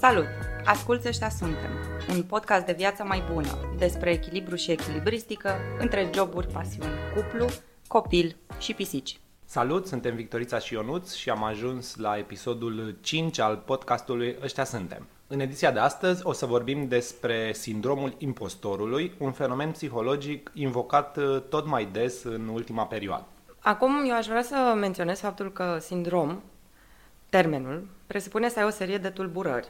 Salut! Asculți Ăștia Suntem, un podcast de viață mai bună, despre echilibru și echilibristică între joburi, pasiuni, cuplu, copil și pisici. Salut, suntem Victorița și Ionuț și am ajuns la episodul 5 al podcastului Ăștia Suntem. În ediția de astăzi o să vorbim despre sindromul impostorului, un fenomen psihologic invocat uh, tot mai des în ultima perioadă. Acum eu aș vrea să menționez faptul că sindrom, termenul, presupune să ai o serie de tulburări.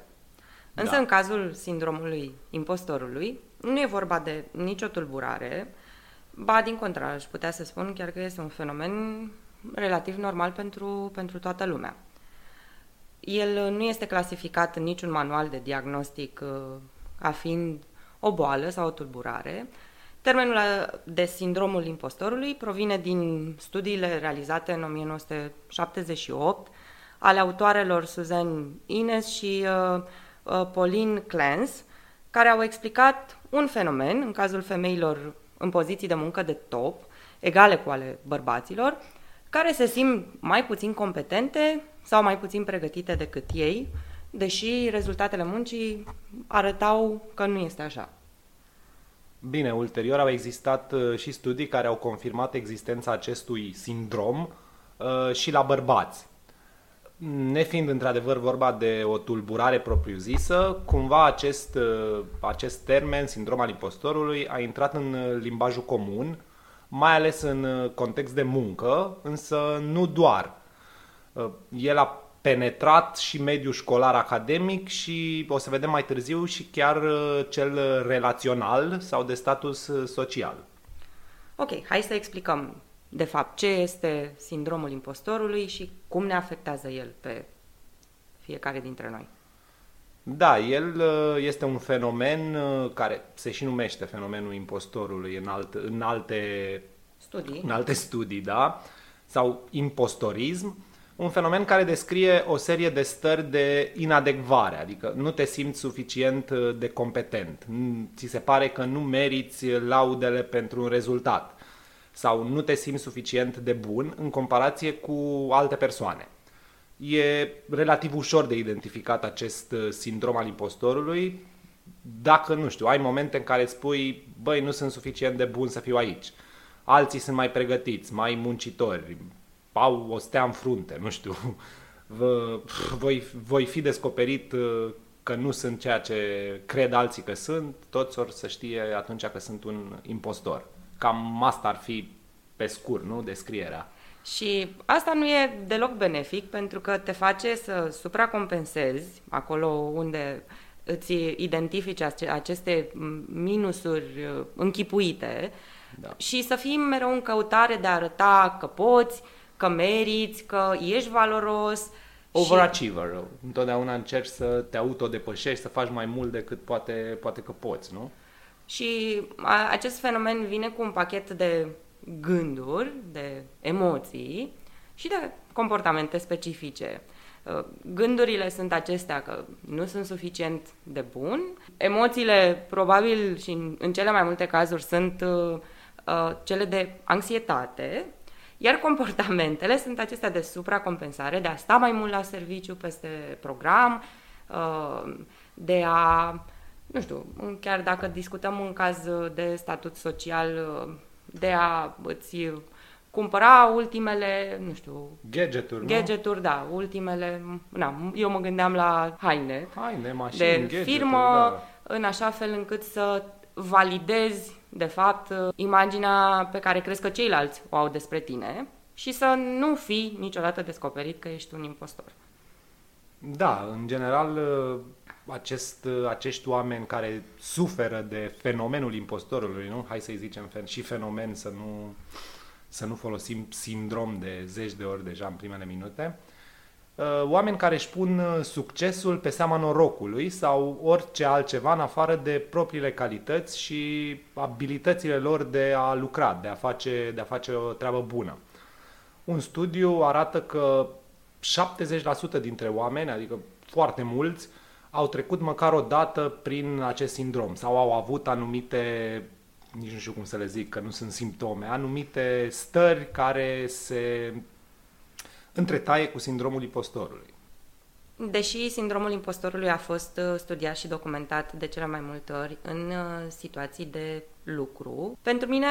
Însă da. în cazul sindromului impostorului, nu e vorba de nicio tulburare, ba din contră, aș putea să spun chiar că este un fenomen relativ normal pentru, pentru toată lumea. El nu este clasificat în niciun manual de diagnostic uh, ca fiind o boală sau o tulburare. Termenul de sindromul impostorului provine din studiile realizate în 1978 ale autoarelor Suzanne Ines și uh, uh, Pauline Clance, care au explicat un fenomen în cazul femeilor în poziții de muncă de top, egale cu ale bărbaților, care se simt mai puțin competente sau mai puțin pregătite decât ei, deși rezultatele muncii arătau că nu este așa. Bine, ulterior au existat uh, și studii care au confirmat existența acestui sindrom uh, și la bărbați. Nefiind într-adevăr vorba de o tulburare propriu-zisă, cumva acest, uh, acest termen, sindrom al impostorului, a intrat în limbajul comun, mai ales în context de muncă, însă nu doar. El a penetrat și mediul școlar academic și o să vedem mai târziu și chiar cel relațional sau de status social. Ok, hai să explicăm de fapt ce este sindromul impostorului și cum ne afectează el pe fiecare dintre noi. Da, el este un fenomen care se și numește fenomenul impostorului în, alt, în alte studii, în alte studii da? sau impostorism, un fenomen care descrie o serie de stări de inadecvare, adică nu te simți suficient de competent, ți se pare că nu meriți laudele pentru un rezultat sau nu te simți suficient de bun în comparație cu alte persoane. E relativ ușor de identificat acest sindrom al impostorului dacă, nu știu, ai momente în care îți spui, băi, nu sunt suficient de bun să fiu aici. Alții sunt mai pregătiți, mai muncitori, au o stea în frunte, nu știu. Vă, voi, voi fi descoperit că nu sunt ceea ce cred alții că sunt, toți or să știe atunci că sunt un impostor. Cam asta ar fi pe scurt, nu? Descrierea. Și asta nu e deloc benefic pentru că te face să supracompensezi acolo unde îți identifici aceste minusuri uh, închipuite da. și să fii mereu în căutare de a arăta că poți, că meriți, că ești valoros. Overachiever. Și... Întotdeauna încerci să te autodepășești, să faci mai mult decât poate, poate că poți, nu? Și acest fenomen vine cu un pachet de gânduri, de emoții și de comportamente specifice. Uh, gândurile sunt acestea că nu sunt suficient de bun. Emoțiile, probabil și în, în cele mai multe cazuri, sunt uh, uh, cele de anxietate, iar comportamentele sunt acestea de supracompensare, de a sta mai mult la serviciu peste program, uh, de a, nu știu, chiar dacă discutăm un caz de statut social, uh, de a îți cumpăra ultimele, nu știu... Gadgeturi, Gadgeturi, nu? da, ultimele... Na, eu mă gândeam la haine. Haine, mașini, De gadgeturi, firmă, da. în așa fel încât să validezi, de fapt, imaginea pe care crezi că ceilalți o au despre tine și să nu fii niciodată descoperit că ești un impostor. Da, în general acest, acești oameni care suferă de fenomenul impostorului, nu? Hai să-i zicem și fenomen, să nu, să nu folosim sindrom de zeci de ori deja în primele minute. Oameni care își pun succesul pe seama norocului sau orice altceva în afară de propriile calități și abilitățile lor de a lucra, de a face, de a face o treabă bună. Un studiu arată că 70% dintre oameni, adică foarte mulți, au trecut măcar o dată prin acest sindrom sau au avut anumite, nici nu știu cum să le zic, că nu sunt simptome, anumite stări care se întretaie cu sindromul impostorului. Deși sindromul impostorului a fost uh, studiat și documentat de cele mai multe ori în uh, situații de lucru, pentru mine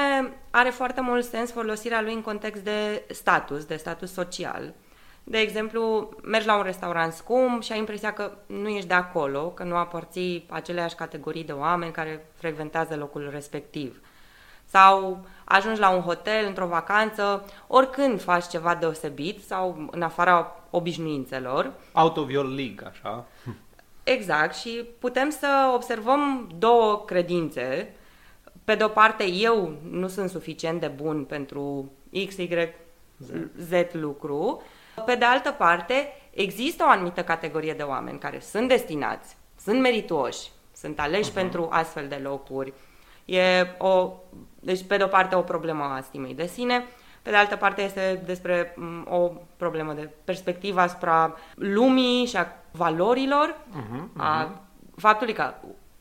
are foarte mult sens folosirea lui în context de status, de status social. De exemplu, mergi la un restaurant scump și ai impresia că nu ești de acolo, că nu aparții aceleași categorii de oameni care frecventează locul respectiv. Sau ajungi la un hotel, într-o vacanță, oricând faci ceva deosebit sau în afara obișnuințelor. Out of your league, așa. Exact, și putem să observăm două credințe. Pe de o parte, eu nu sunt suficient de bun pentru X, Y, Z lucru. Pe de altă parte, există o anumită categorie de oameni care sunt destinați, sunt merituoși, sunt aleși uh-huh. pentru astfel de locuri. E o, deci, pe de o parte, o problemă a stimei de sine, pe de altă parte este despre mm, o problemă de perspectivă asupra lumii și a valorilor, uh-huh, uh-huh. a faptului că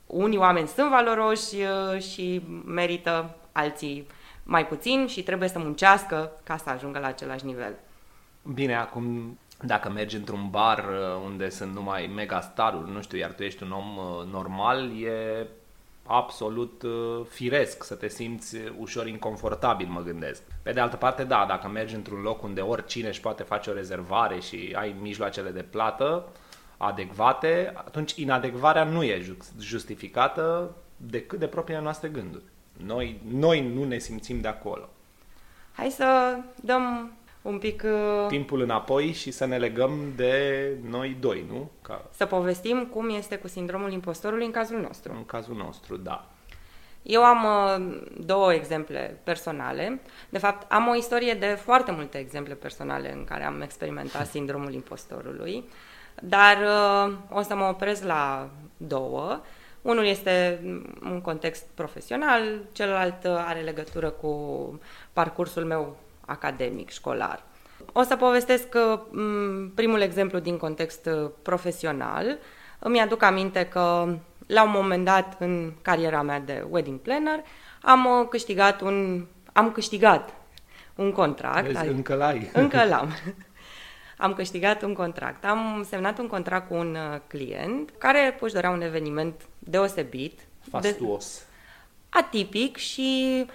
unii oameni sunt valoroși uh, și merită alții mai puțin și trebuie să muncească ca să ajungă la același nivel. Bine, acum dacă mergi într-un bar uh, unde sunt numai megastaruri, nu știu, iar tu ești un om uh, normal, e absolut uh, firesc să te simți ușor inconfortabil, mă gândesc. Pe de altă parte, da, dacă mergi într-un loc unde oricine își poate face o rezervare și ai mijloacele de plată adecvate, atunci inadecvarea nu e justificată decât de propriile noastre gânduri. Noi, noi nu ne simțim de acolo. Hai să dăm un pic... Uh... Timpul înapoi și să ne legăm de noi doi, nu? Ca... Să povestim cum este cu sindromul impostorului în cazul nostru. În cazul nostru, da. Eu am uh, două exemple personale. De fapt, am o istorie de foarte multe exemple personale în care am experimentat sindromul impostorului, dar uh, o să mă opresc la două. Unul este un context profesional, celălalt are legătură cu parcursul meu academic, școlar. O să povestesc uh, primul exemplu din context uh, profesional. Îmi aduc aminte că la un moment dat în cariera mea de wedding planner am uh, câștigat un am câștigat un contract. Vezi, încă l-ai. Încă l-am. am câștigat un contract. Am semnat un contract cu un client care își dorea un eveniment deosebit. Fastuos. De, atipic și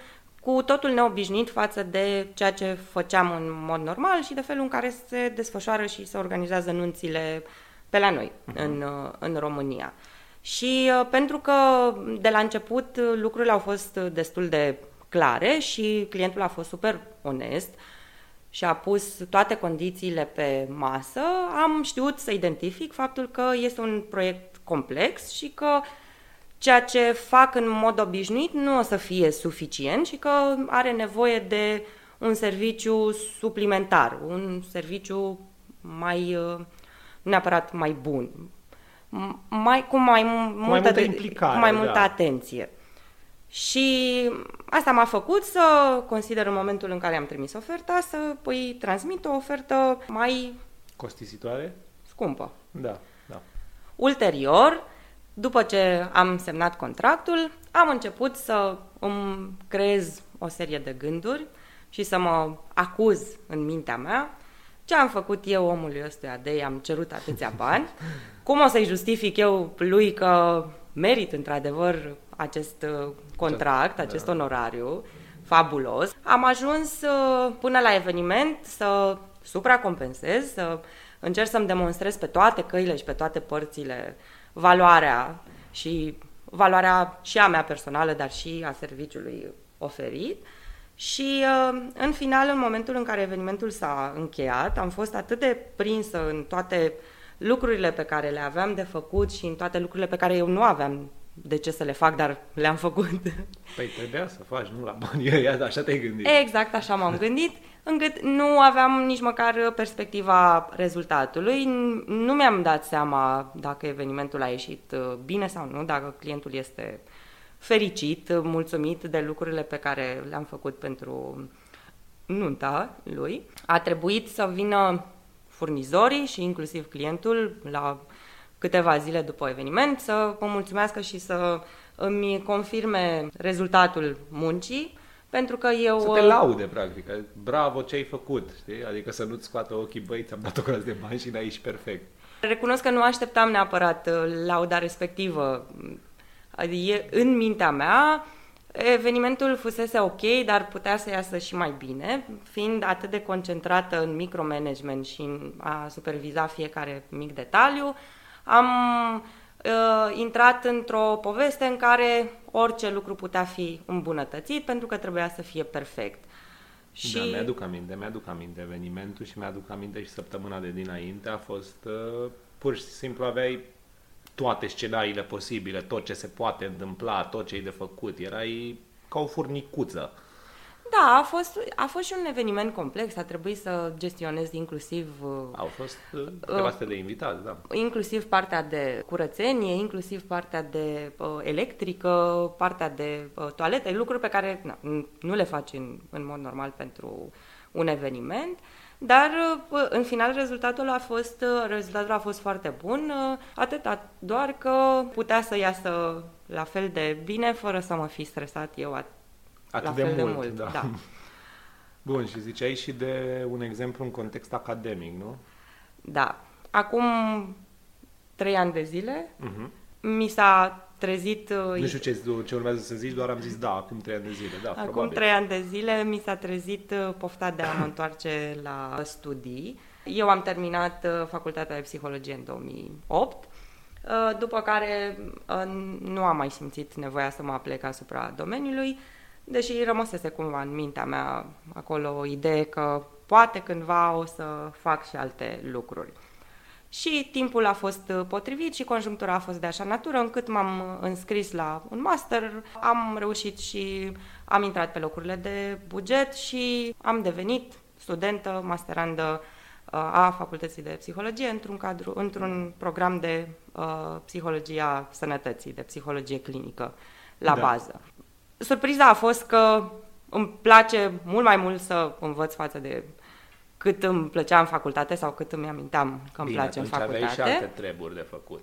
cu totul neobișnuit față de ceea ce făceam în mod normal și de felul în care se desfășoară și se organizează nunțile pe la noi, uh-huh. în, în România. Și uh, pentru că de la început lucrurile au fost destul de clare și clientul a fost super onest și a pus toate condițiile pe masă, am știut să identific faptul că este un proiect complex și că ceea ce fac în mod obișnuit nu o să fie suficient și că are nevoie de un serviciu suplimentar, un serviciu mai, uh, nu neapărat mai bun, mai, cu mai, multă, mai multă implicare, cu mai multă da. atenție. Și asta m-a făcut să consider în momentul în care am trimis oferta să îi transmit o ofertă mai... Costisitoare? Scumpă. Da, da. Ulterior, după ce am semnat contractul, am început să îmi creez o serie de gânduri și să mă acuz în mintea mea ce am făcut eu omului ăstuia de i-am cerut atâția bani, cum o să-i justific eu lui că merit într-adevăr acest uh, contract, da. acest onorariu fabulos. Am ajuns uh, până la eveniment să supracompensez, să încerc să-mi demonstrez pe toate căile și pe toate părțile valoarea și valoarea și a mea personală, dar și a serviciului oferit. Și uh, în final, în momentul în care evenimentul s-a încheiat, am fost atât de prinsă în toate lucrurile pe care le aveam de făcut și în toate lucrurile pe care eu nu aveam de ce să le fac, dar le-am făcut. Păi trebuia să faci, nu la bani, așa te-ai gândit. Exact, așa m-am gândit încât nu aveam nici măcar perspectiva rezultatului. Nu mi-am dat seama dacă evenimentul a ieșit uh, bine sau nu, dacă clientul este fericit, mulțumit de lucrurile pe care le-am făcut pentru nunta lui. A trebuit să vină furnizorii și inclusiv clientul la câteva zile după eveniment să mă mulțumească și să îmi confirme rezultatul muncii pentru că eu... Să te uh, laude, practic. Bravo ce ai făcut, știi? Adică să nu-ți scoată ochii, băi, ți-am dat o groază de bani și n-ai ieșit perfect. Recunosc că nu așteptam neapărat uh, lauda respectivă. E, în mintea mea, evenimentul fusese ok, dar putea să iasă și mai bine, fiind atât de concentrată în micromanagement și în a superviza fiecare mic detaliu. Am uh, intrat într-o poveste în care orice lucru putea fi îmbunătățit pentru că trebuia să fie perfect. Și... Da, mi-aduc aminte, mi-aduc aminte evenimentul și mi-aduc aminte și săptămâna de dinainte a fost uh, pur și simplu aveai toate scenariile posibile, tot ce se poate întâmpla, tot ce e de făcut, erai ca o furnicuță. Da, a fost, a fost și un eveniment complex, a trebuit să gestionez inclusiv... Uh, Au fost uh, câteva uh, de invitați, da. Inclusiv partea de curățenie, inclusiv partea de uh, electrică, partea de uh, toalete, lucruri pe care na, nu le faci în, în mod normal pentru un eveniment. Dar uh, în final rezultatul a fost, rezultatul a fost foarte bun, atât doar că putea să iasă la fel de bine fără să mă fi stresat eu atât Atât la de, fel mult, de mult. Da. da. Bun, și ziceai și de un exemplu în context academic, nu? Da. Acum trei ani de zile uh-huh. mi s-a trezit... Uh, nu știu ce, ce urmează să zici, doar am zis da, acum trei ani de zile. Da, acum probabil. trei ani de zile mi s-a trezit uh, pofta de a mă întoarce la studii. Eu am terminat uh, facultatea de psihologie în 2008 după care nu am mai simțit nevoia să mă aplec asupra domeniului deși rămăsese cumva în mintea mea acolo o idee că poate cândva o să fac și alte lucruri. Și timpul a fost potrivit și conjunctura a fost de așa natură încât m-am înscris la un master, am reușit și am intrat pe locurile de buget și am devenit studentă, masterandă uh, a Facultății de Psihologie într-un, cadru, într-un program de uh, psihologia sănătății, de psihologie clinică la da. bază. Surpriza a fost că îmi place mult mai mult să învăț față de cât îmi plăcea în facultate sau cât îmi aminteam că îmi Bine, place în facultate. aveai și alte treburi de făcut.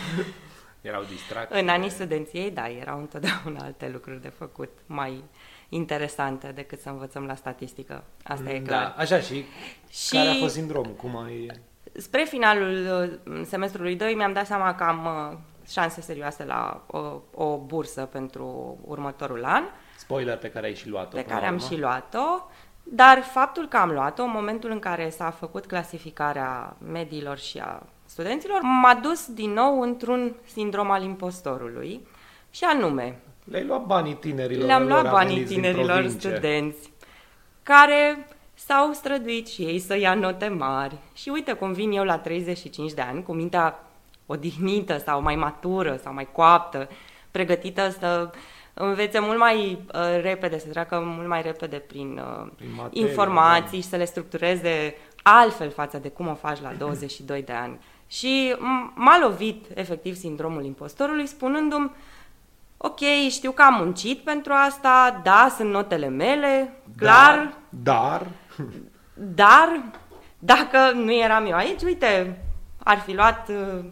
erau distracții. În anii studenției, da, erau întotdeauna alte lucruri de făcut, mai interesante decât să învățăm la statistică. Asta e da, clar. Așa și, și care a fost sindromul? Cum ai... Spre finalul uh, semestrului 2 mi-am dat seama că am uh, șanse serioase la o, o bursă pentru următorul an. Spoiler pe care ai și luat-o. Pe care am și luat-o. Dar faptul că am luat-o în momentul în care s-a făcut clasificarea mediilor și a studenților m-a dus din nou într-un sindrom al impostorului și anume... Le-ai luat banii tinerilor. Le-am luat banii tinerilor studenți care s-au străduit și ei să ia note mari. Și uite cum vin eu la 35 de ani cu mintea odihnită sau mai matură sau mai coaptă, pregătită să învețe mult mai uh, repede, să treacă mult mai repede prin, uh, prin materie, informații da. și să le structureze altfel față de cum o faci la 22 de ani. Și m-a lovit efectiv sindromul impostorului spunându-mi ok, știu că am muncit pentru asta, da, sunt notele mele, clar. Dar, dar... Dar, dacă nu eram eu aici, uite, ar fi luat uh,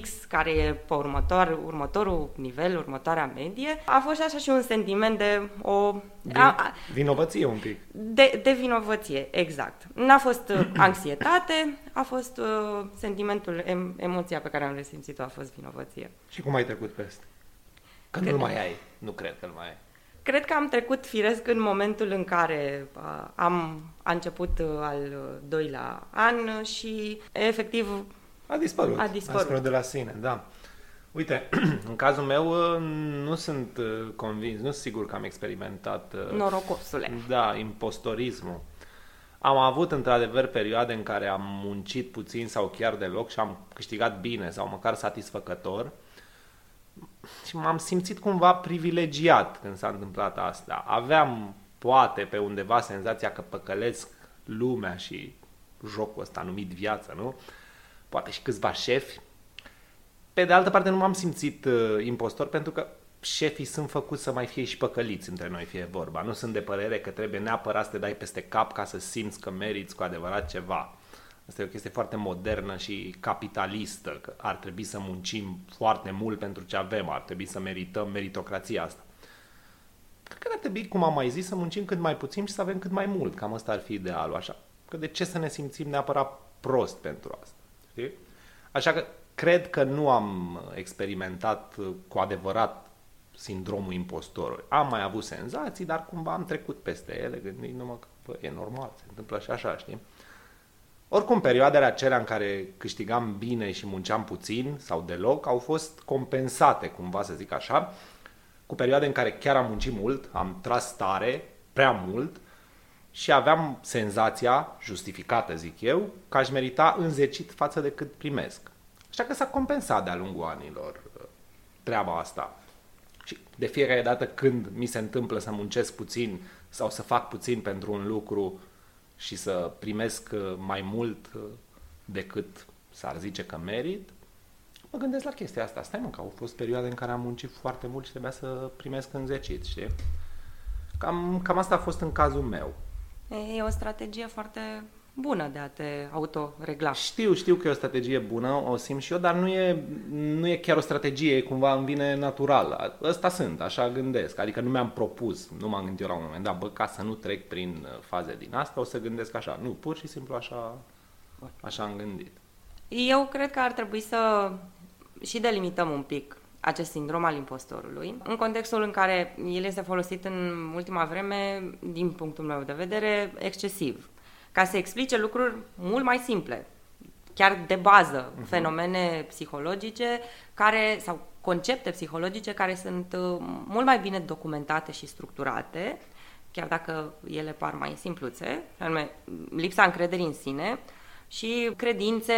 X, care e pe următor, următorul nivel, următoarea medie, a fost așa și un sentiment de o... Vin, a, vinovăție un pic. De, de vinovăție, exact. N-a fost uh, anxietate, a fost uh, sentimentul, em, emoția pe care am resimțit-o a fost vinovăție. Și cum ai trecut peste? Că nu-l mai ai. Nu cred că-l mai ai. Cred că am trecut firesc în momentul în care uh, am a început uh, al doilea an și efectiv a dispărut. A dispărut. A dispărut de la sine, da. Uite, în cazul meu uh, nu sunt uh, convins, nu sunt sigur că am experimentat... Uh, Norocosule. Da, impostorismul. Am avut într-adevăr perioade în care am muncit puțin sau chiar deloc și am câștigat bine sau măcar satisfăcător și m-am simțit cumva privilegiat când s-a întâmplat asta. Aveam poate pe undeva senzația că păcălesc lumea și jocul ăsta numit viață, nu? Poate și câțiva șefi. Pe de altă parte nu m-am simțit uh, impostor pentru că șefii sunt făcuți să mai fie și păcăliți între noi, fie vorba. Nu sunt de părere că trebuie neapărat să te dai peste cap ca să simți că meriți cu adevărat ceva. Asta e o chestie foarte modernă și capitalistă, că ar trebui să muncim foarte mult pentru ce avem, ar trebui să merităm meritocrația asta. Cred că ar trebui, cum am mai zis, să muncim cât mai puțin și să avem cât mai mult. Cam asta ar fi idealul, așa. Că de ce să ne simțim neapărat prost pentru asta? Știi? Așa că cred că nu am experimentat cu adevărat sindromul impostorului. Am mai avut senzații, dar cumva am trecut peste ele, gândind numai că bă, e normal, se întâmplă și așa, știi? Oricum, perioadele acelea în care câștigam bine și munceam puțin sau deloc au fost compensate, cumva să zic așa, cu perioade în care chiar am muncit mult, am tras tare, prea mult și aveam senzația, justificată zic eu, că aș merita înzecit față de cât primesc. Așa că s-a compensat de-a lungul anilor uh, treaba asta. Și de fiecare dată când mi se întâmplă să muncesc puțin sau să fac puțin pentru un lucru și să primesc uh, mai mult uh, decât s-ar zice că merit, mă gândesc la chestia asta. Stai mă, că au fost perioade în care am muncit foarte mult și trebuia să primesc înzecit, știi? Cam, cam asta a fost în cazul meu. E o strategie foarte bună de a te autoregla. Știu, știu că e o strategie bună, o simt și eu, dar nu e, nu e chiar o strategie, cumva îmi vine natural. Ăsta sunt, așa gândesc. Adică nu mi-am propus, nu m-am gândit eu la un moment dat, bă, ca să nu trec prin uh, faze din asta, o să gândesc așa. Nu, pur și simplu așa, așa am gândit. Eu cred că ar trebui să și delimităm un pic acest sindrom al impostorului, în contextul în care el este folosit în ultima vreme, din punctul meu de vedere, excesiv, ca să explice lucruri mult mai simple, chiar de bază, uh-huh. fenomene psihologice care, sau concepte psihologice care sunt uh, mult mai bine documentate și structurate, chiar dacă ele par mai simpluțe, anume lipsa încrederii în sine și credințe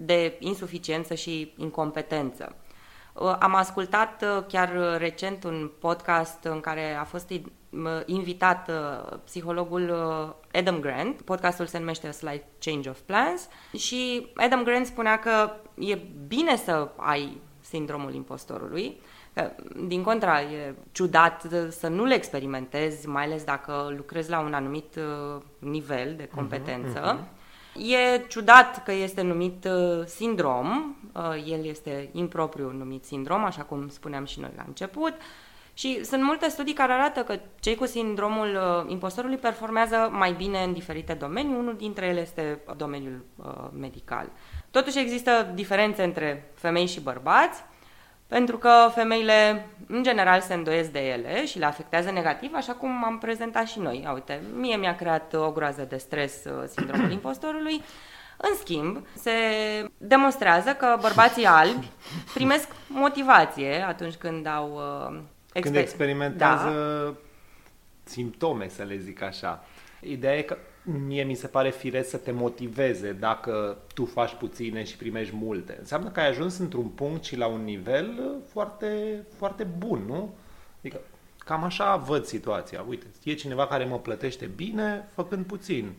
de insuficiență și incompetență. Uh, am ascultat uh, chiar recent un podcast în care a fost invitat uh, psihologul Adam Grant. Podcastul se numește A Slight Change of Plans și Adam Grant spunea că e bine să ai sindromul impostorului, din contra, e ciudat să nu le experimentezi, mai ales dacă lucrezi la un anumit nivel de mhm, competență. Uh-huh, uh-huh. E ciudat că este numit uh, sindrom, uh, el este impropriu numit sindrom, așa cum spuneam și noi la început, și sunt multe studii care arată că cei cu sindromul uh, impostorului performează mai bine în diferite domenii, unul dintre ele este domeniul uh, medical. Totuși există diferențe între femei și bărbați, pentru că femeile, în general, se îndoiesc de ele și le afectează negativ, așa cum am prezentat și noi. Uite, mie mi-a creat o groază de stres uh, sindromul impostorului. În schimb, se demonstrează că bărbații albi primesc motivație atunci când au uh, exper- când experimentează da. simptome, să le zic așa. Ideea e că mie mi se pare firesc să te motiveze dacă tu faci puține și primești multe. Înseamnă că ai ajuns într-un punct și la un nivel foarte, foarte bun, nu? Adică cam așa văd situația. Uite, e cineva care mă plătește bine făcând puțin.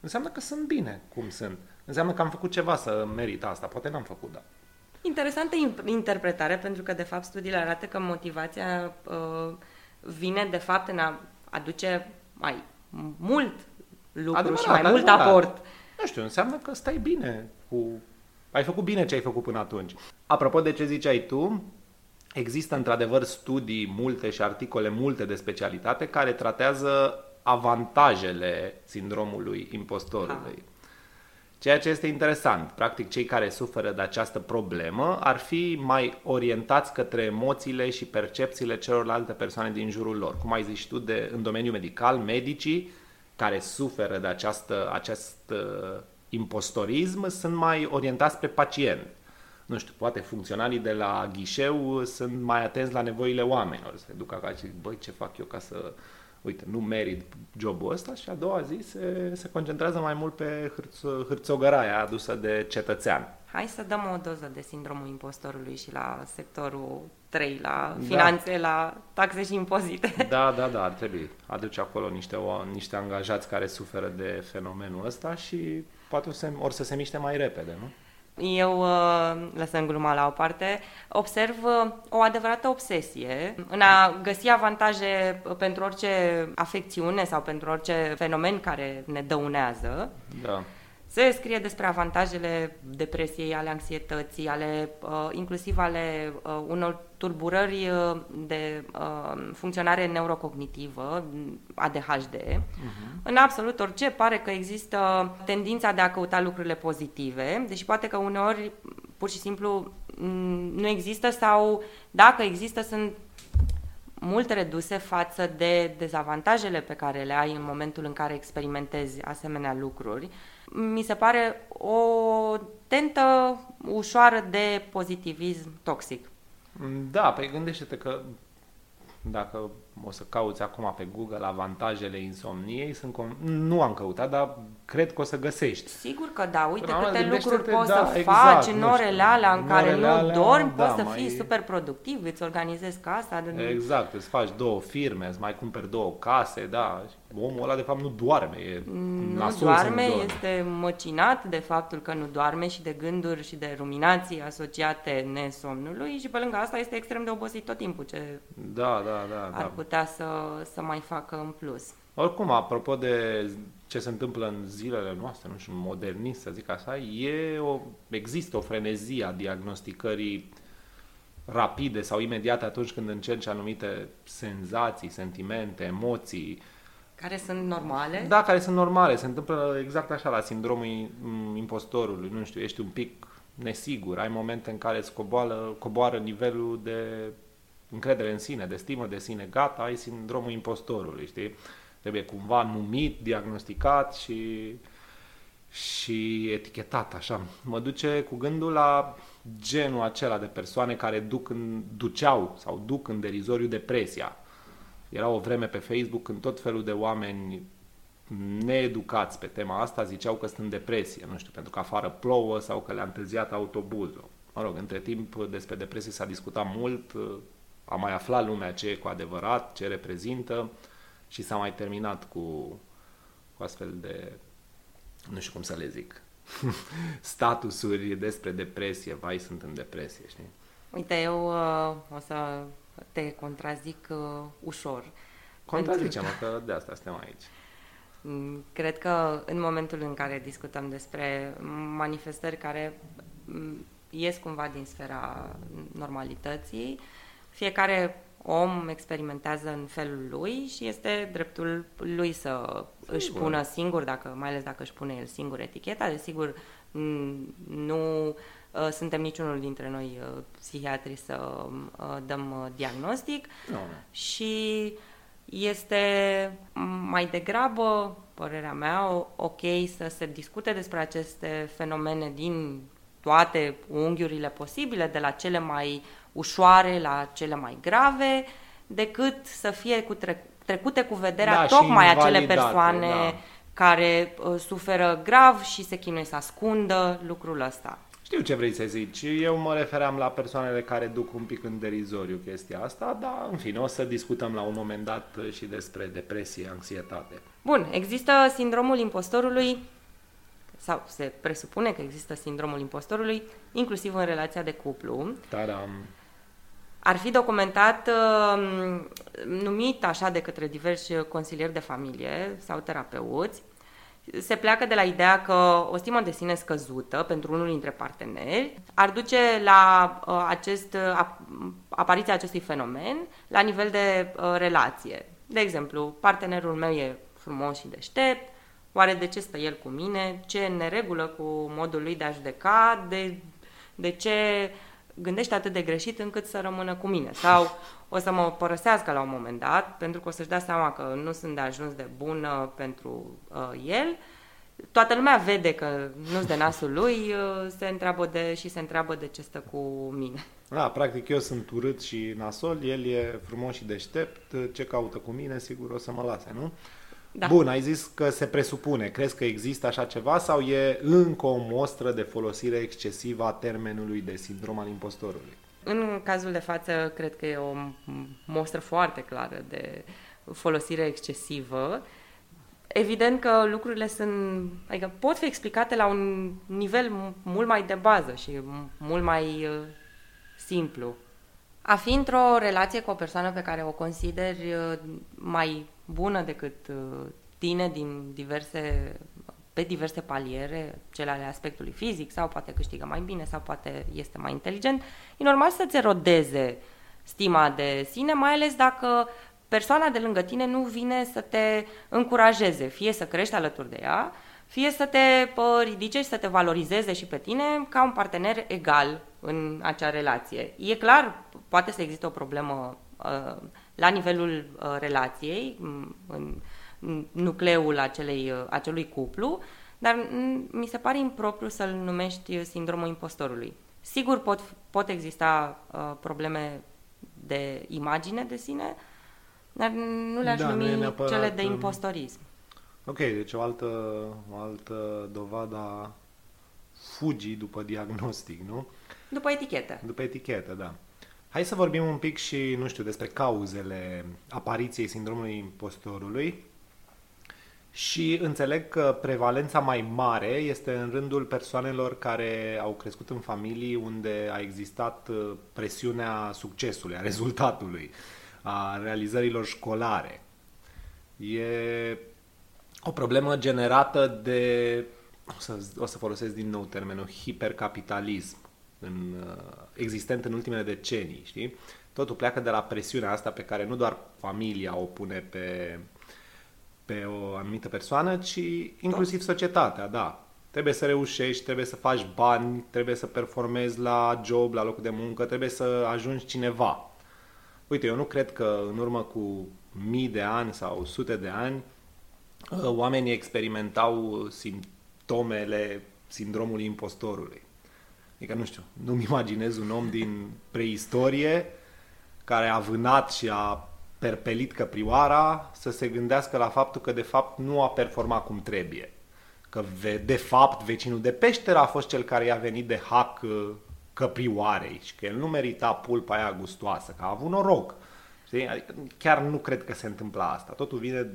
Înseamnă că sunt bine cum sunt. Înseamnă că am făcut ceva să merit asta. Poate n-am făcut, da. Interesantă interpretare, pentru că, de fapt, studiile arată că motivația uh, vine, de fapt, în a aduce mai mult lucru adevărat, și mai adevărat. mult aport. Nu știu, înseamnă că stai bine cu... Ai făcut bine ce ai făcut până atunci. Apropo de ce ziceai tu, există într-adevăr studii multe și articole multe de specialitate care tratează avantajele sindromului impostorului. Ha. Ceea ce este interesant, practic cei care suferă de această problemă ar fi mai orientați către emoțiile și percepțiile celorlalte persoane din jurul lor. Cum ai zis tu, de, în domeniul medical, medicii care suferă de această, acest uh, impostorism sunt mai orientați pe pacient. Nu știu, poate funcționarii de la ghișeu sunt mai atenți la nevoile oamenilor. Se duc acasă și zic, băi, ce fac eu ca să, uite, nu merit jobul ăsta și a doua zi se, se concentrează mai mult pe hârț, hârțogăraia adusă de cetățean. Hai să dăm o doză de sindromul impostorului și la sectorul 3, la da. finanțe, da. la taxe și impozite. Da, da, da, ar trebui. Aduce acolo niște, o, niște angajați care suferă de fenomenul ăsta și poate o să, or să se miște mai repede, nu? Eu, uh, lăsând gluma la o parte, observ uh, o adevărată obsesie în a găsi avantaje pentru orice afecțiune sau pentru orice fenomen care ne dăunează. Da. Se scrie despre avantajele depresiei, ale anxietății, ale, uh, inclusiv ale uh, unor tulburări uh, de uh, funcționare neurocognitivă, ADHD. Uh-huh. Mhm. În absolut orice pare că există tendința de a căuta lucrurile pozitive, deși poate că uneori pur și simplu nu există sau dacă există sunt mult reduse față de dezavantajele pe care le ai în momentul în care experimentezi asemenea lucruri. Mi se pare o tentă ușoară de pozitivism toxic. Da, păi gândește-te că dacă o să cauți acum pe Google avantajele insomniei, sunt com- nu am căutat, dar cred că o să găsești. Sigur că da, uite Până câte lucruri poți da, să exact, faci în orele alea în care nu alea, dormi, da, poți să mai... fii super productiv, îți organizezi casa. De... Exact, îți faci două firme, îți mai cumperi două case, da, omul ăla de fapt nu doarme. E nu doarme, este măcinat de faptul că nu doarme și de gânduri și de ruminații asociate nesomnului și pe lângă asta este extrem de obosit tot timpul ce da, da, da, ar da. Putea să, să mai facă în plus. Oricum, apropo de ce se întâmplă în zilele noastre, nu știu, modernist, să zic așa, e o, există o frenezie a diagnosticării rapide sau imediate atunci când încerci anumite senzații, sentimente, emoții, care sunt normale? Da, care sunt normale. Se întâmplă exact așa la sindromul impostorului. Nu știu, ești un pic nesigur. Ai momente în care îți coboară, coboară nivelul de încredere în sine, de stimă de sine. Gata, ai sindromul impostorului, știi? Trebuie cumva numit, diagnosticat și, și etichetat, așa. Mă duce cu gândul la genul acela de persoane care duc în, duceau sau duc în derizoriu depresia era o vreme pe Facebook când tot felul de oameni needucați pe tema asta ziceau că sunt în depresie, nu știu, pentru că afară plouă sau că le-a întârziat autobuzul. Mă rog, între timp despre depresie s-a discutat mult, a mai aflat lumea ce e cu adevărat, ce reprezintă și s-a mai terminat cu, cu astfel de, nu știu cum să le zic, statusuri despre depresie, vai, sunt în depresie, știi? Uite, eu uh, o să te contrazic uh, ușor. Contrazicem, că de asta suntem aici. Mm, cred că în momentul în care discutăm despre manifestări care mm, ies cumva din sfera normalității, fiecare om experimentează în felul lui și este dreptul lui să sigur. își pună singur, dacă, mai ales dacă își pune el singur eticheta. Desigur, nu Uh, suntem niciunul dintre noi uh, psihiatri să uh, dăm diagnostic no. și este mai degrabă, părerea mea, ok să se discute despre aceste fenomene din toate unghiurile posibile, de la cele mai ușoare la cele mai grave, decât să fie cu tre- trecute cu vederea da, tocmai acele persoane da. care uh, suferă grav și se chinuie să ascundă lucrul ăsta. Știu ce vrei să zici. Eu mă refeream la persoanele care duc un pic în derizoriu chestia asta, dar, în fine, o să discutăm la un moment dat și despre depresie, anxietate. Bun, există sindromul impostorului, sau se presupune că există sindromul impostorului, inclusiv în relația de cuplu. Tadam! Ar fi documentat, uh, numit așa de către diversi consilieri de familie sau terapeuți, se pleacă de la ideea că o stimă de sine scăzută pentru unul dintre parteneri. Ar duce la uh, acest, uh, apariția acestui fenomen la nivel de uh, relație. De exemplu, partenerul meu e frumos și deștept, oare de ce stă el cu mine, ce e neregulă cu modul lui de a judeca, de, de ce gândește atât de greșit încât să rămână cu mine. Sau o să mă părăsească la un moment dat, pentru că o să-și dea seama că nu sunt de ajuns de bună pentru uh, el. Toată lumea vede că nu-s de nasul lui uh, se întreabă de, și se întreabă de ce stă cu mine. Da, practic eu sunt urât și nasol, el e frumos și deștept, ce caută cu mine, sigur o să mă lase, nu? Da. Bun, ai zis că se presupune. Crezi că există așa ceva sau e încă o mostră de folosire excesivă a termenului de sindrom al impostorului? În cazul de față, cred că e o mostră foarte clară de folosire excesivă. Evident că lucrurile sunt, adică pot fi explicate la un nivel mult mai de bază și mult mai uh, simplu. A fi într-o relație cu o persoană pe care o consideri uh, mai bună decât uh, tine din diverse, pe diverse paliere, cele ale aspectului fizic, sau poate câștigă mai bine, sau poate este mai inteligent, e normal să-ți erodeze stima de sine, mai ales dacă persoana de lângă tine nu vine să te încurajeze, fie să crești alături de ea, fie să te pă, ridice și să te valorizeze și pe tine ca un partener egal în acea relație. E clar, poate să existe o problemă uh, la nivelul uh, relației, în nucleul acelei, uh, acelui cuplu, dar mi se pare impropriu să-l numești sindromul impostorului. Sigur pot, pot exista uh, probleme de imagine de sine, dar nu le-aș da, numi neapărat, cele de um, impostorism. Ok, deci o altă, o altă dovadă a fugii după diagnostic, nu? După etichetă. După etichetă, da. Hai să vorbim un pic și, nu știu, despre cauzele apariției sindromului impostorului. Și înțeleg că prevalența mai mare este în rândul persoanelor care au crescut în familii unde a existat uh, presiunea succesului, a rezultatului, a realizărilor școlare. E o problemă generată de, o să, o să folosesc din nou termenul, hipercapitalism, în, uh, existent în ultimele decenii, știi? Totul pleacă de la presiunea asta pe care nu doar familia o pune pe, pe o anumită persoană, ci inclusiv societatea, da. Trebuie să reușești, trebuie să faci bani, trebuie să performezi la job, la locul de muncă, trebuie să ajungi cineva. Uite, eu nu cred că în urmă cu mii de ani sau sute de ani uh, oamenii experimentau simptomele sindromului impostorului. Adică, nu știu, nu-mi imaginez un om din preistorie care a vânat și a perpelit căprioara să se gândească la faptul că de fapt nu a performat cum trebuie. Că de fapt vecinul de peșteră a fost cel care i-a venit de hack uh, căprioarei și că el nu merita pulpa aia gustoasă, că a avut noroc. Știi? Adică chiar nu cred că se întâmplă asta. Totul vine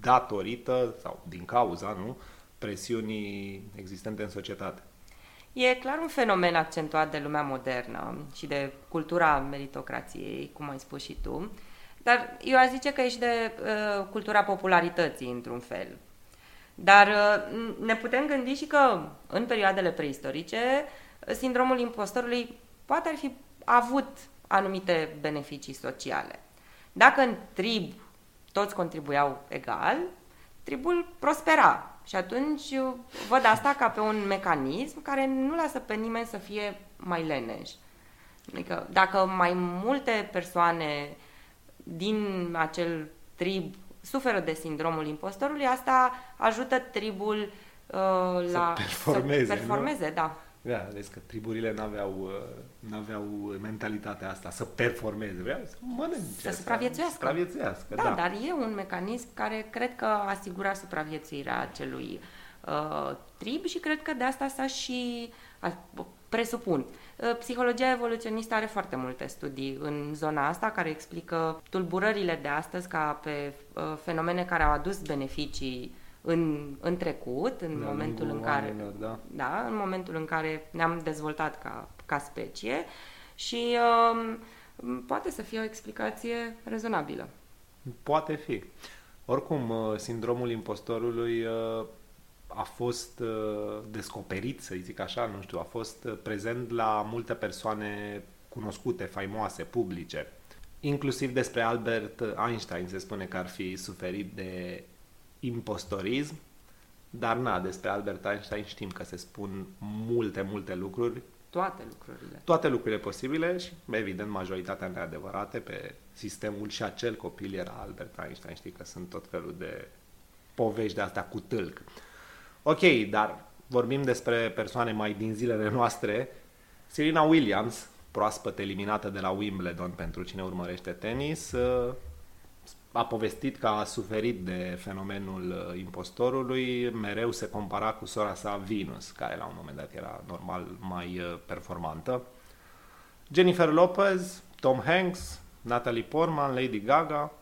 datorită sau din cauza, nu, presiunii existente în societate. E clar un fenomen accentuat de lumea modernă și de cultura meritocrației, cum ai spus și tu, dar eu aș zice că e și de uh, cultura popularității, într-un fel. Dar uh, ne putem gândi și că în perioadele preistorice sindromul impostorului poate ar fi avut anumite beneficii sociale. Dacă în trib toți contribuiau egal, tribul prospera și atunci văd asta ca pe un mecanism care nu lasă pe nimeni să fie mai leneș. Adică dacă mai multe persoane din acel trib suferă de sindromul impostorului, asta ajută tribul uh, la să performeze, să performeze nu? da. Da, vezi că triburile n-aveau, uh, n-aveau mentalitatea asta să performeze, vreau să mănânce. Să supraviețuiască. Să supraviețuiască, da, da. dar e un mecanism care cred că asigura supraviețuirea acelui uh, trib și cred că de asta s-a și uh, presupun. Uh, psihologia evoluționistă are foarte multe studii în zona asta care explică tulburările de astăzi ca pe uh, fenomene care au adus beneficii în, în trecut, în de momentul în care oamenilor, da. da, în momentul în care ne-am dezvoltat ca, ca specie și um, poate să fie o explicație rezonabilă. Poate fi. Oricum, uh, sindromul impostorului uh, a fost uh, descoperit, să zic așa, nu știu, a fost prezent la multe persoane cunoscute, faimoase, publice. Inclusiv despre Albert Einstein se spune că ar fi suferit de impostorism, dar na, despre Albert Einstein știm că se spun multe, multe lucruri. Toate lucrurile. Toate lucrurile posibile și, evident, majoritatea neadevărate pe sistemul și acel copil era Albert Einstein. Știi că sunt tot felul de povești de astea cu tâlc. Ok, dar vorbim despre persoane mai din zilele noastre. Serena Williams, proaspăt eliminată de la Wimbledon pentru cine urmărește tenis, a povestit că a suferit de fenomenul uh, impostorului, mereu se compara cu sora sa Venus, care la un moment dat era normal mai uh, performantă. Jennifer Lopez, Tom Hanks, Natalie Portman, Lady Gaga,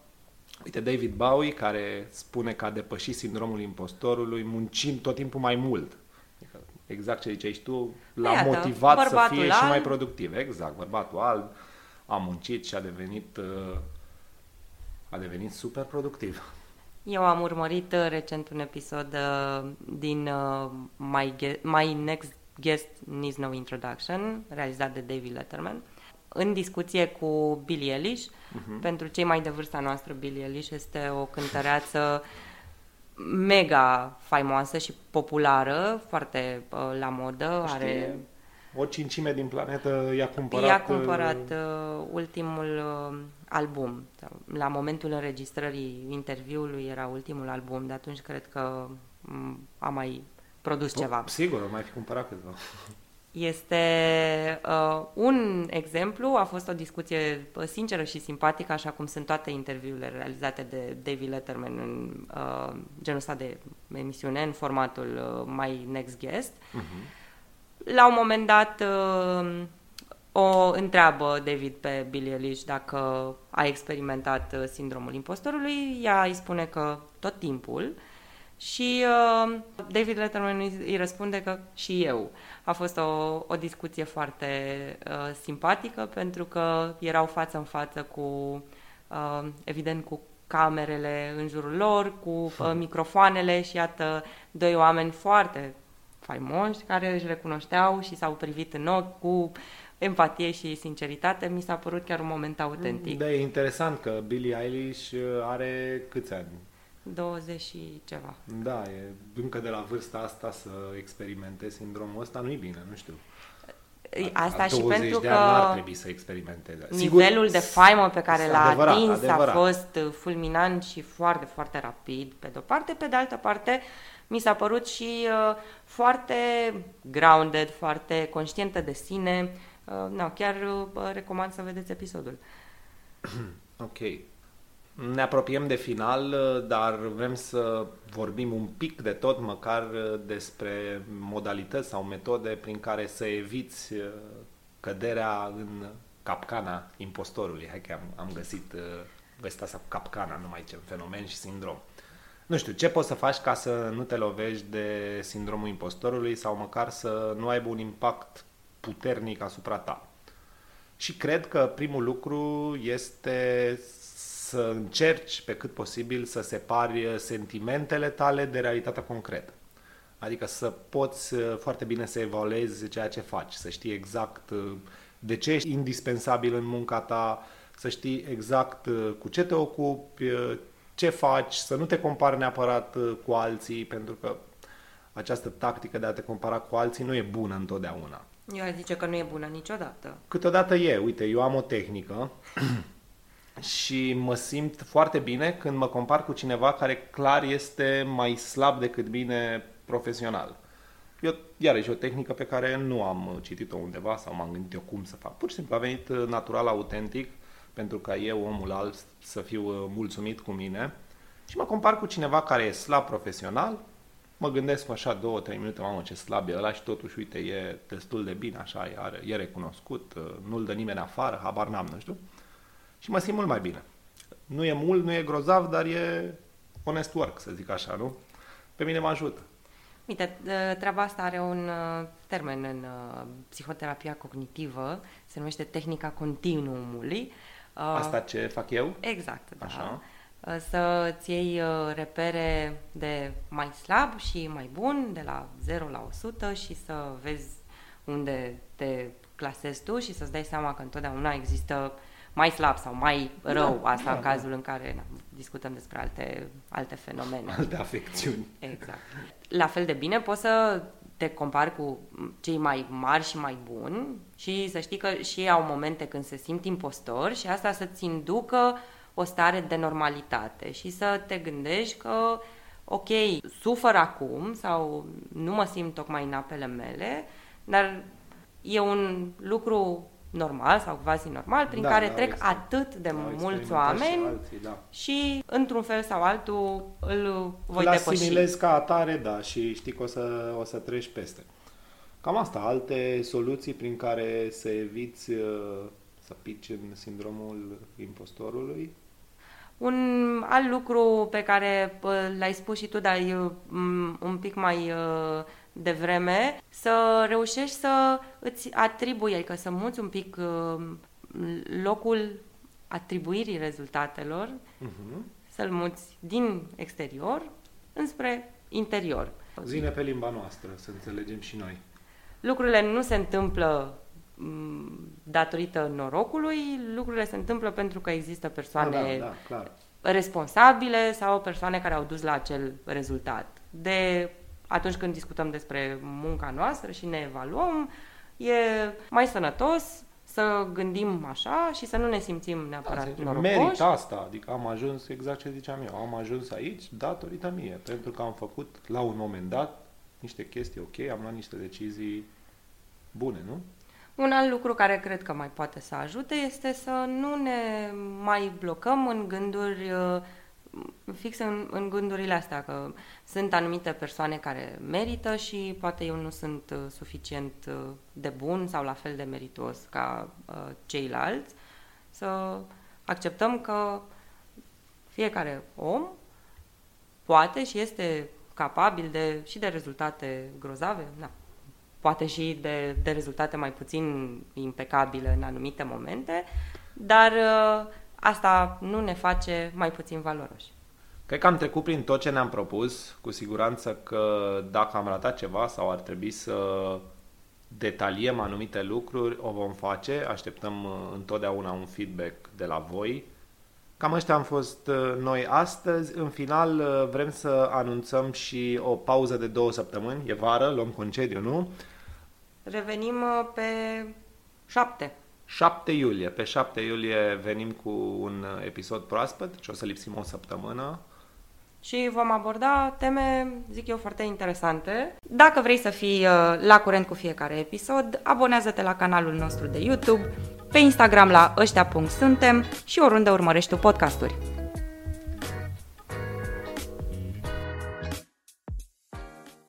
uite David Bowie care spune că a depășit sindromul impostorului muncind tot timpul mai mult. Adică, exact ce ziceai tu, l-a Iată, motivat să fie alb. și mai productiv. Exact, bărbatul alb a muncit și a devenit uh, a devenit super productiv. Eu am urmărit uh, recent un episod uh, din uh, My, Ge- My Next Guest Needs No Introduction, realizat de David Letterman, în discuție cu Billie Eilish. Uh-huh. Pentru cei mai de vârsta noastră, Billie Eilish este o cântăreață mega faimoasă și populară, foarte uh, la modă. Știi, are o cincime din planetă i-a cumpărat... I-a cumpărat uh, ultimul uh, album. La momentul înregistrării interviului era ultimul album, de atunci cred că m- a mai produs ceva. Sigur, o mai fi cumpărat câteva. Este uh, un exemplu, a fost o discuție uh, sinceră și simpatică, așa cum sunt toate interviurile realizate de David Letterman în uh, genul ăsta de emisiune, în formatul uh, My Next Guest. Uh-huh. La un moment dat uh, o întreabă David pe Billie Eilish dacă a experimentat uh, sindromul impostorului, ea îi spune că tot timpul și uh, David Letterman îi răspunde că și eu. A fost o, o discuție foarte uh, simpatică pentru că erau față în față cu, uh, evident, cu camerele în jurul lor, cu uh, microfoanele și iată doi oameni foarte faimoși care își recunoșteau și s-au privit în ochi cu empatie și sinceritate. Mi s-a părut chiar un moment autentic. Da, e interesant că Billie Eilish uh, are câți ani? 20 și ceva. Da, e încă de la vârsta asta să experimentezi sindromul ăsta nu e bine, nu știu. Asta și pentru de că ar trebui să experimenteze. nivelul de faimă pe care l-a adevărat, atins adevărat. a fost fulminant și foarte, foarte rapid, pe de-o parte. Pe de altă parte, mi s-a părut și uh, foarte grounded, foarte conștientă de sine. Uh, no, chiar uh, recomand să vedeți episodul. Ok. Ne apropiem de final, uh, dar vrem să vorbim un pic de tot, măcar uh, despre modalități sau metode prin care să eviți uh, căderea în capcana impostorului. Hai că am, am găsit vestea asta cu capcana, numai ce fenomen și sindrom. Nu știu, ce poți să faci ca să nu te lovești de sindromul impostorului sau măcar să nu aibă un impact puternic asupra ta? Și cred că primul lucru este să încerci pe cât posibil să separi sentimentele tale de realitatea concretă. Adică să poți uh, foarte bine să evaluezi ceea ce faci, să știi exact uh, de ce ești indispensabil în munca ta, să știi exact uh, cu ce te ocupi, ce faci, să nu te compari neapărat cu alții, pentru că această tactică de a te compara cu alții nu e bună întotdeauna. Eu aș zice că nu e bună niciodată. Câteodată e. Uite, eu am o tehnică și mă simt foarte bine când mă compar cu cineva care clar este mai slab decât mine profesional. Eu, iarăși, o tehnică pe care nu am citit-o undeva sau m-am gândit eu cum să fac. Pur și simplu a venit natural, autentic, pentru ca eu, omul alt, să fiu uh, mulțumit cu mine și mă compar cu cineva care e slab profesional, mă gândesc așa două, trei minute, mamă ce slab e ăla și totuși, uite, e destul de bine, așa, e, are, e recunoscut, uh, nu-l dă nimeni afară, habar n-am, nu știu și mă simt mult mai bine. Nu e mult, nu e grozav, dar e honest work, să zic așa, nu? Pe mine mă ajută. Uite, treaba asta are un uh, termen în uh, psihoterapia cognitivă, se numește tehnica continuumului. Uh, asta ce fac eu? Exact, da. Așa. Să-ți iei repere de mai slab și mai bun, de la 0 la 100 și să vezi unde te clasezi tu și să-ți dai seama că întotdeauna există mai slab sau mai rău, da, asta da, în cazul da. în care na, discutăm despre alte, alte fenomene. Alte afecțiuni. Exact. La fel de bine poți să te compari cu cei mai mari și mai buni și să știi că și ei au momente când se simt impostori și asta să-ți inducă o stare de normalitate și să te gândești că ok, sufăr acum sau nu mă simt tocmai în apele mele, dar e un lucru normal sau quasi normal, prin da, care da, trec atât de mulți oameni și, alții, da. și într-un fel sau altul îl voi îl depăși. asimilezi ca atare, da, și știi că o să, o să treci peste. Cam asta, alte soluții prin care să eviți uh, să pici în sindromul impostorului? Un alt lucru pe care l-ai spus și tu, dar e mm, un pic mai uh, de vreme, să reușești să îți atribui, adică să muți un pic uh, locul atribuirii rezultatelor, uh-huh. să-l muți din exterior înspre interior. Zine pe limba noastră, să înțelegem și noi. Lucrurile nu se întâmplă datorită norocului, lucrurile se întâmplă pentru că există persoane da, da, da, clar. responsabile sau persoane care au dus la acel rezultat. De atunci când discutăm despre munca noastră și ne evaluăm, e mai sănătos să gândim așa și să nu ne simțim neapărat da, norocoși. Merit asta, adică am ajuns exact ce ziceam eu, am ajuns aici datorită mie, pentru că am făcut la un moment dat niște chestii ok, am luat niște decizii bune, nu? Un alt lucru care cred că mai poate să ajute este să nu ne mai blocăm în gânduri uh, fix în, în gândurile astea, că sunt anumite persoane care merită și poate eu nu sunt uh, suficient uh, de bun sau la fel de meritos ca uh, ceilalți, să acceptăm că fiecare om poate și este capabil de, și de rezultate grozave, da, poate și de, de rezultate mai puțin impecabile în anumite momente, dar uh, asta nu ne face mai puțin valoroși. Cred că am trecut prin tot ce ne-am propus, cu siguranță că dacă am ratat ceva sau ar trebui să detaliem anumite lucruri, o vom face, așteptăm uh, întotdeauna un feedback de la voi. Cam ăștia am fost uh, noi astăzi. În final uh, vrem să anunțăm și o pauză de două săptămâni. E vară, luăm concediu, nu? Revenim pe 7. 7 iulie. Pe 7 iulie venim cu un episod proaspăt și o să lipsim o săptămână și vom aborda teme, zic eu, foarte interesante. Dacă vrei să fii uh, la curent cu fiecare episod, abonează-te la canalul nostru de YouTube, pe Instagram la ăștia.suntem și oriunde urmărești tu podcasturi.